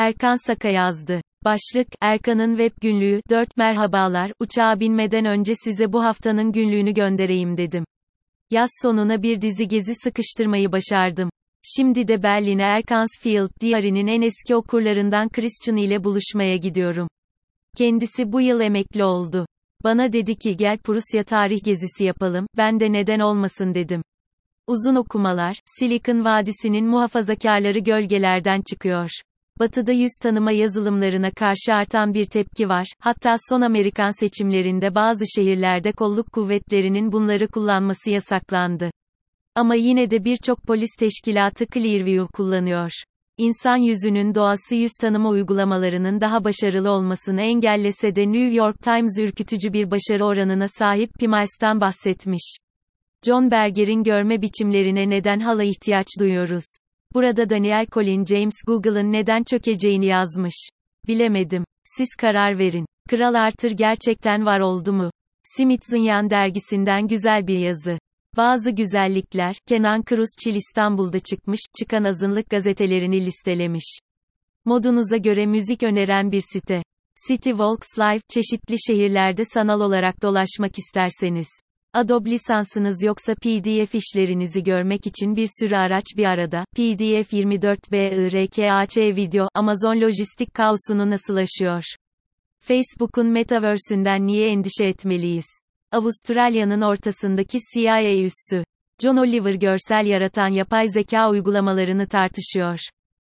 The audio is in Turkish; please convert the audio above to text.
Erkan Saka yazdı. Başlık, Erkan'ın web günlüğü, 4 merhabalar, uçağa binmeden önce size bu haftanın günlüğünü göndereyim dedim. Yaz sonuna bir dizi gezi sıkıştırmayı başardım. Şimdi de Berlin'e Erkansfield diyarinin en eski okurlarından Christian ile buluşmaya gidiyorum. Kendisi bu yıl emekli oldu. Bana dedi ki gel Prusya tarih gezisi yapalım, ben de neden olmasın dedim. Uzun okumalar, Silikon Vadisi'nin muhafazakarları gölgelerden çıkıyor. Batı'da yüz tanıma yazılımlarına karşı artan bir tepki var, hatta son Amerikan seçimlerinde bazı şehirlerde kolluk kuvvetlerinin bunları kullanması yasaklandı. Ama yine de birçok polis teşkilatı Clearview kullanıyor. İnsan yüzünün doğası yüz tanıma uygulamalarının daha başarılı olmasını engellese de New York Times ürkütücü bir başarı oranına sahip Pimiles'tan bahsetmiş. John Berger'in görme biçimlerine neden hala ihtiyaç duyuyoruz? Burada Daniel Colin James Google'ın neden çökeceğini yazmış. Bilemedim. Siz karar verin. Kral Arthur gerçekten var oldu mu? Smithsonian dergisinden güzel bir yazı. Bazı güzellikler, Kenan Kıruzçil İstanbul'da çıkmış, çıkan azınlık gazetelerini listelemiş. Modunuza göre müzik öneren bir site. City Walks Live, çeşitli şehirlerde sanal olarak dolaşmak isterseniz. Adobe lisansınız yoksa PDF işlerinizi görmek için bir sürü araç bir arada. PDF 24 BIRKAÇ video, Amazon lojistik kaosunu nasıl aşıyor? Facebook'un Metaverse'ünden niye endişe etmeliyiz? Avustralya'nın ortasındaki CIA üssü. John Oliver görsel yaratan yapay zeka uygulamalarını tartışıyor.